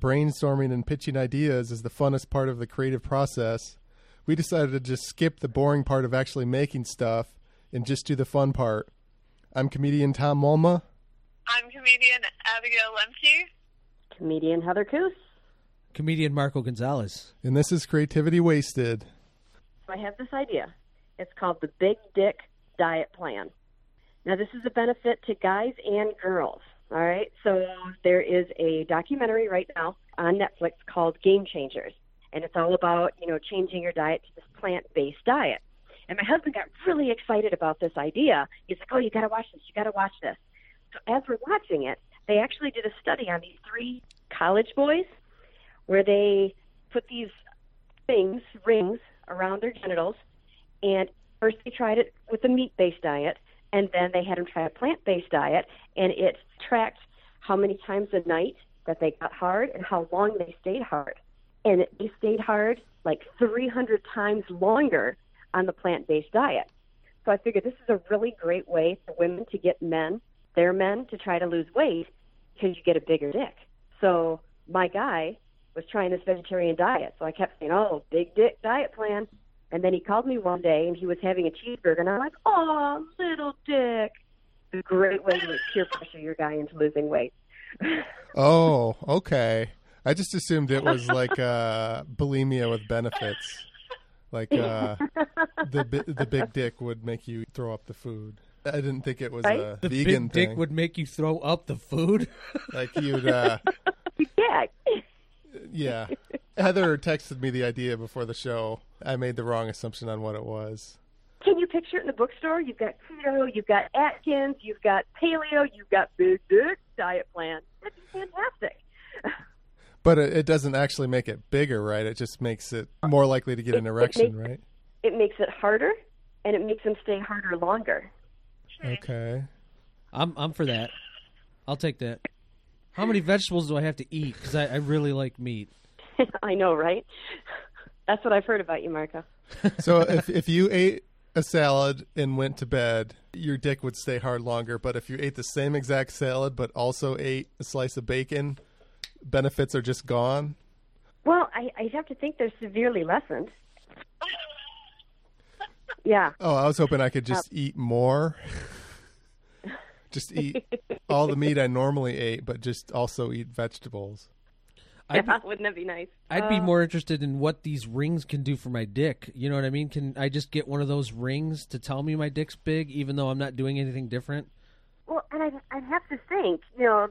brainstorming and pitching ideas is the funnest part of the creative process, we decided to just skip the boring part of actually making stuff and just do the fun part. I'm comedian Tom Mulma. I'm comedian Abigail Lemke. Comedian Heather Coos. Comedian Marco Gonzalez. And this is Creativity Wasted. I have this idea. It's called the Big Dick Diet Plan. Now, this is a benefit to guys and girls. All right. So there is a documentary right now on Netflix called Game Changers, and it's all about you know changing your diet to this plant-based diet. And my husband got really excited about this idea. He's like, "Oh, you got to watch this! You got to watch this!" So as we're watching it, they actually did a study on these three college boys, where they put these things, rings, around their genitals, and first they tried it with a meat-based diet, and then they had them try a plant-based diet, and it tracked how many times a night that they got hard and how long they stayed hard. And they stayed hard like 300 times longer on the plant-based diet. So I figured this is a really great way for women to get men, their men, to try to lose weight because you get a bigger dick. So my guy was trying this vegetarian diet. So I kept saying, "Oh, big dick diet plan." And then he called me one day and he was having a cheeseburger, and I'm like, "Oh, little dick." A great way to peer pressure your guy into losing weight. Oh, okay. I just assumed it was like uh, bulimia with benefits. Like uh, the bi- the big dick would make you throw up the food. I didn't think it was Right? a The vegan big dick thing. would make you throw up the food. Like you'd, uh, yeah. yeah. Heather texted me the idea before the show. I made the wrong assumption on what it was. Can you picture it in the bookstore? You've got keto, you've got Atkins, you've got paleo, you've got big dick diet plan. That'd be fantastic. But it, it doesn't actually make it bigger, right? It just makes it more likely to get an It- it erection, makes- right? It makes it harder, and it makes them stay harder longer. Okay. I'm I'm for that. I'll take that. How many vegetables do I have to eat? Because I, I really like meat. I know, right? That's what I've heard about you, Marco. So if if you ate a salad and went to bed, your dick would stay hard longer. But if you ate the same exact salad but also ate a slice of bacon, benefits are just gone. Well, I, I have to think they're severely lessened. Yeah. Oh, I was hoping I could just uh, eat more. just eat all the meat I normally ate, but just also eat vegetables. I'd be, Yeah, wouldn't that be nice? I'd be Uh, more interested in what these rings can do for my dick. You know what I mean? Can I just get one of those rings to tell me my dick's big, even though I'm not doing anything different? Well, and I'd, I'd have to think, you know,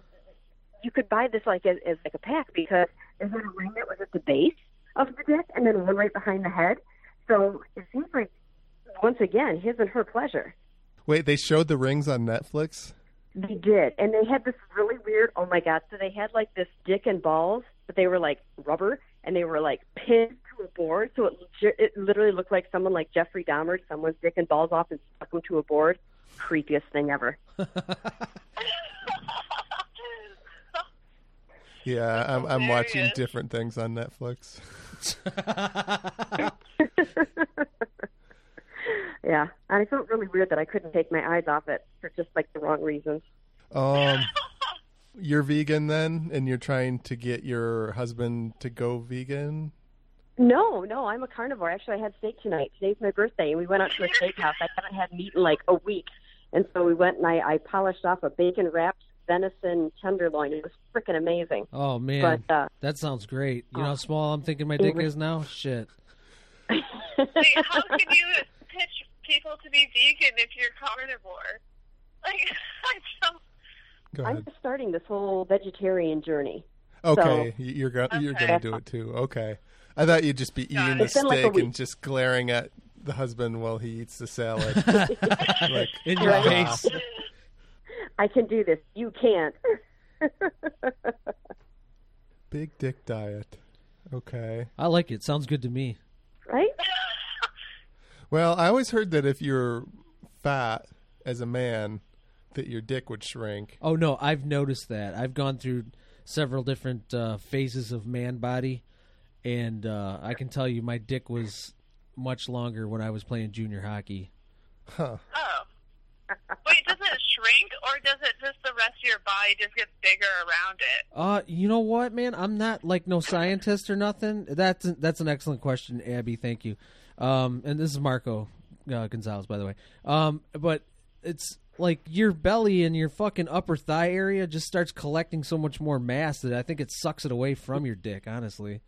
you could buy this like as, as like a pack because is there's a ring that was at the base of the dick and then one right behind the head. So it seems like, once again, his and her pleasure. Wait, they showed the rings on Netflix? They did, and they had this really weird. Oh my god! So they had like this dick and balls, but they were like rubber, and they were like pinned to a board. So it legit- it literally looked like someone like Jeffrey Dahmer, someone's dick and balls off and stuck them to a board. Creepiest thing ever. Yeah, I'm, I'm watching different things on Netflix. Yeah, and I felt really weird that I couldn't take my eyes off it for just like the wrong reasons. Um, you're vegan then, and you're trying to get your husband to go vegan. No, no, I'm a carnivore. Actually, I had steak tonight. Today's my birthday, and we went out to a steakhouse. I haven't had meat in like a week, and so we went and I, I polished off a bacon wrapped venison tenderloin. It was freaking amazing. Oh man, But, uh, that sounds great. You know how small I'm thinking my dick was- is now? Shit. Wait, how can you pitch people to be vegan if you're carnivore? Like, I don't. Go I'm just starting this whole vegetarian journey. Okay, y- you're go- you're gonna do it too. Okay, I thought you'd just be eating the It's like a steak and just glaring at the husband while he eats the salad. like In your Right. face. I can do this. You can't. big dick diet. Okay. I like it. Sounds good to me. right? Well, I always heard that if you're fat as a man, that your dick would shrink. Oh no, I've noticed that. I've gone through several different uh, phases of man body, and uh, I can tell you my dick was much longer when I was playing junior hockey. Huh. Oh. Wait, does it shrink or does it just the rest of your body just gets bigger around it. Uh, you know what, man? I'm not like no scientist or nothing. That's that's an excellent question, Abby. Thank you. Um, and this is Marco uh, Gonzalez, by the way. Um, but it's like your belly and your fucking upper thigh area just starts collecting so much more mass that I think it sucks it away from your dick. Honestly.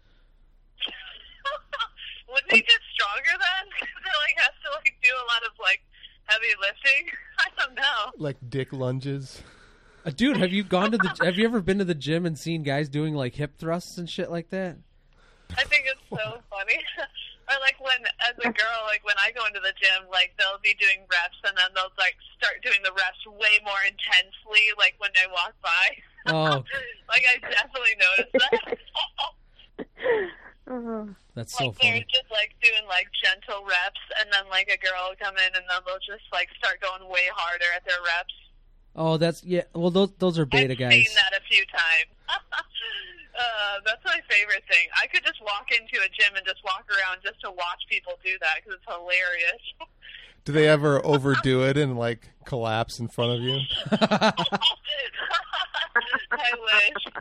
Wouldn't he get stronger then? Because it like has to like do a lot of like heavy lifting. I don't know. Like dick lunges. Uh, dude, have you gone to the? Have you ever been to the gym and seen guys doing like hip thrusts and shit like that? I think it's so funny. Or like when, as a girl, like when I go into the gym, like they'll be doing reps and then they'll like start doing the reps way more intensely, like when they walk by. Oh. like I definitely noticed that. Oh. That's so like they're funny. just like doing like gentle reps, and then like a girl will come in and then they'll just like start going way harder at their reps. Oh, that's yeah. Well, those those are beta I've guys. seen that a few times. uh, that's my favorite thing. I could just walk into a gym and just walk around just to watch people do that because it's hilarious. Do they ever overdo it and like collapse in front of you? I wish.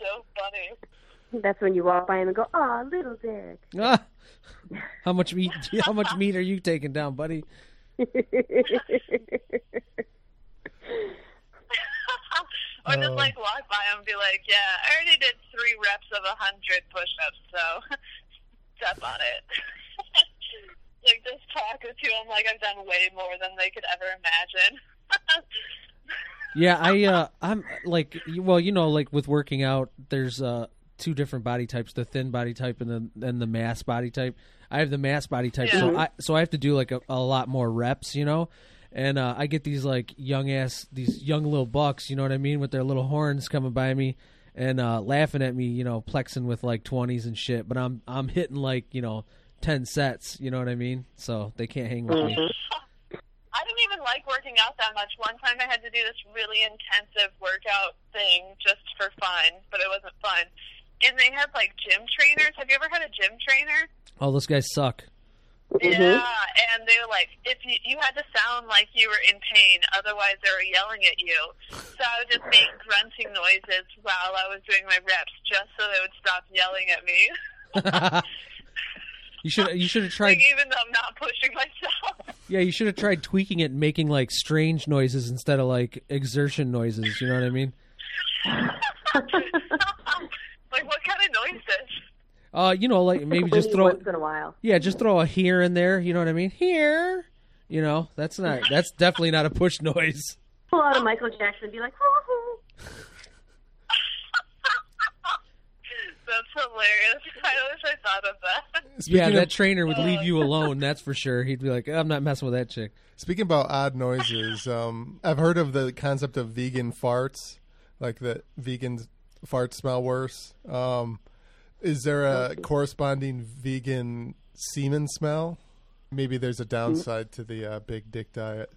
so funny. That's when you walk by him and go, "Aw, little dick." Ah. how much meat? How much meat are you taking down, buddy? Or just Oh. like walk by and be like, "Yeah, I already did three reps of a hundred push-ups, so step on it." like just talk to them like I've done way more than they could ever imagine. Yeah, I uh, I'm like, well, you know, like with working out, there's uh two different body types: the thin body type and the and the mass body type. I have the mass body type, so I so I have to do like a, a lot more reps, you know. And uh, I get these like young ass, these young little bucks, you know what I mean, with their little horns coming by me and uh, laughing at me, you know, plexing with like twenties and shit. But I'm I'm hitting like you know ten sets, you know what I mean. So they can't hang with me. I didn't even like working out that much. One time I had to do this really intensive workout thing just for fun, but it wasn't fun. And they had like gym trainers. Have you ever had a gym trainer? Oh, those guys suck. Mm-hmm. Yeah, and they were like, if you you had to sound like you were in pain, otherwise they were yelling at you. So I would just make grunting noises while I was doing my reps, just so they would stop yelling at me. You should you should have tried. like even though I'm not pushing myself. Yeah, you should have tried tweaking it and making like strange noises instead of like exertion noises. You know what I mean? like what kind of noises? Uh, you know, like maybe just throw once in a while. yeah, just throw a here in there. You know what I mean? Here, you know, that's not that's definitely not a push noise. Pull out a Michael Jackson and be like, "Hoo, hoo." That's hilarious. I wish I thought of that. Speaking yeah, of, that trainer would leave you alone. That's for sure. He'd be like, I'm not messing with that chick. speaking about odd noises, um, I've heard of the concept of vegan farts, like that vegans farts smell worse. Um, is there a corresponding vegan semen smell? Maybe there's a downside to the uh, big dick diet.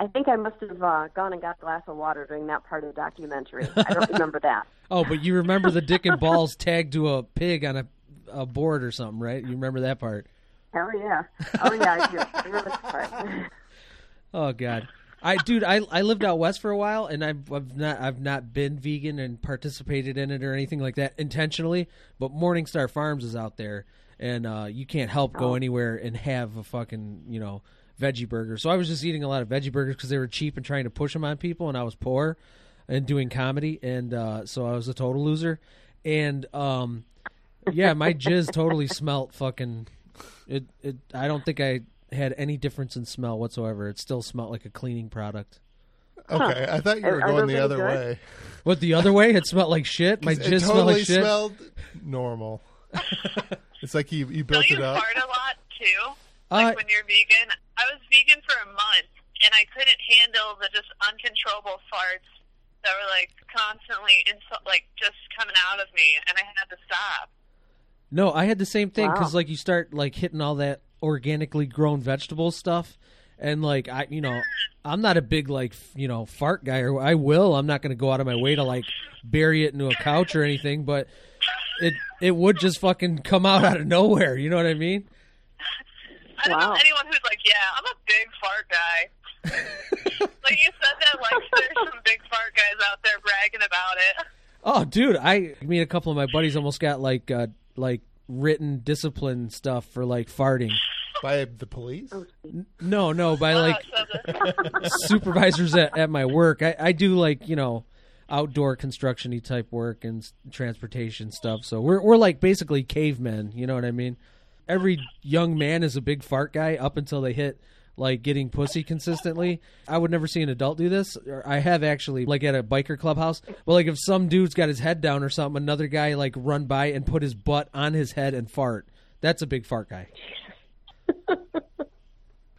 I think I must have uh, gone and got a glass of water during that part of the documentary. I don't remember that. Oh, but you remember the dick and balls tagged to a pig on a a board or something, right? You remember that part? Hell yeah. Oh yeah, I do. I remember this part. Oh God, I dude, I I lived out west for a while, and I've, I've not I've not been vegan and participated in it or anything like that intentionally. But Morningstar Farms is out there, and uh, you can't help go anywhere and have a fucking you know veggie burger. So I was just eating a lot of veggie burgers because they were cheap and trying to push them on people, and I was poor and doing comedy, and uh, so I was a total loser. And um, yeah, my jizz totally smelt fucking. It it. I don't think I had any difference in smell whatsoever. It still smelled like a cleaning product. Okay, I thought you were are going those the other good? way. What the other way? It smelled like shit. My it jizz smelled totally like shit. smelled normal. it's like you you built Don't you it up. fart a lot too? Uh, Like when you're vegan? I was vegan for a month, and I couldn't handle the just uncontrollable farts that were like constantly insul- like just coming out of me, and I had to stop. No, I had the same thing because Wow. like you start like hitting all that organically grown vegetable stuff, and like I, you know, I'm not a big like you know fart guy, or I will. I'm not going to go out of my way to like bury it into a couch or anything, but it it would just fucking come out out of nowhere. You know what I mean? I don't Wow. know anyone who's like, yeah, I'm a big fart guy. like you said that like there's some big fart guys out there bragging about it. Oh, dude, I, I mean, a couple of my buddies almost got like uh, like written discipline stuff for like farting. By the police? Oh, no, no, by oh, like Oh, so the- supervisors at, at my work. I, I do like you know outdoor constructiony type work and transportation stuff. So we're we're like basically cavemen. You know what I mean? Every young man is a big fart guy up until they hit like getting pussy consistently. I would never see an adult do this. Or I have actually like at a biker clubhouse. But like if some dude's got his head down or something, another guy like run by and put his butt on his head and fart. That's a big fart guy.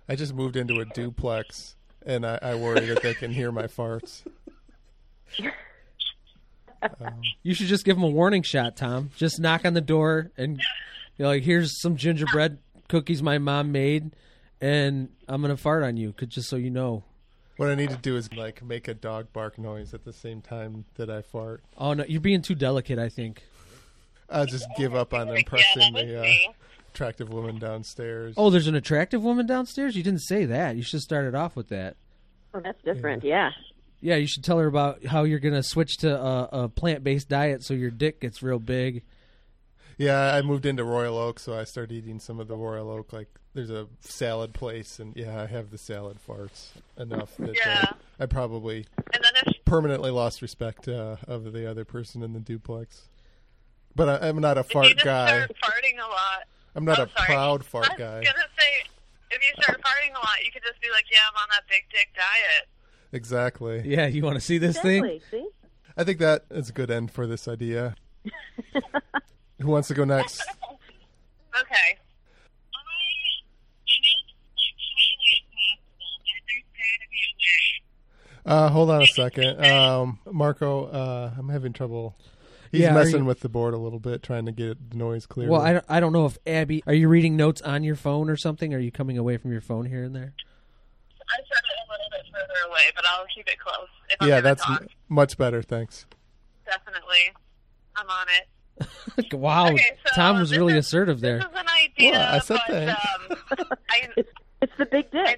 I just moved into a duplex, and I, I worry that they can hear my farts. You should just give him a warning shot, Tom. Just knock on the door and you know, like, here's some gingerbread cookies my mom made, and I'm gonna fart on you, cause just so you know. What I need to do is like make a dog bark noise at the same time that I fart. Oh no, you're being too delicate. I think. I'll just give up on Like, impressing yeah, the uh, attractive woman downstairs. Oh, there's an attractive woman downstairs. You didn't say that. You should start it off with that. Oh, that's different. Yeah. Yeah, you should tell her about how you're gonna switch to a, a plant-based diet so your dick gets real big. Yeah, I moved into Royal Oak, so I started eating some of the Royal Oak. Like, there's a salad place, and yeah, I have the salad farts enough that Yeah. uh, I probably And then if permanently lost respect uh, of the other person in the duplex. But I, I'm not a if you fart just guy. start farting a lot, I'm not oh, a sorry. proud I fart was guy. gonna say if you start farting a lot, you could just be like, "Yeah, I'm on that big dick diet." Exactly. Yeah, you want to see this thing? Exactly. See? I think that is a good end for this idea. Who wants to go next? Okay. Uh, hold on a second. Um, Marco, uh, I'm having trouble. He's Yeah, messing you- with the board a little bit, trying to get the noise clear. Well, I don't, I don't know if Abby, are you reading notes on your phone or something? Are you coming away from your phone here and there? I set it a little bit further away, but I'll keep it close. If yeah, that's m- much better. Thanks. definitely. I'm on it. wow, Okay, so Tom was really is- assertive there. This is an idea, Well, I said but thanks. um, I It's the big dick.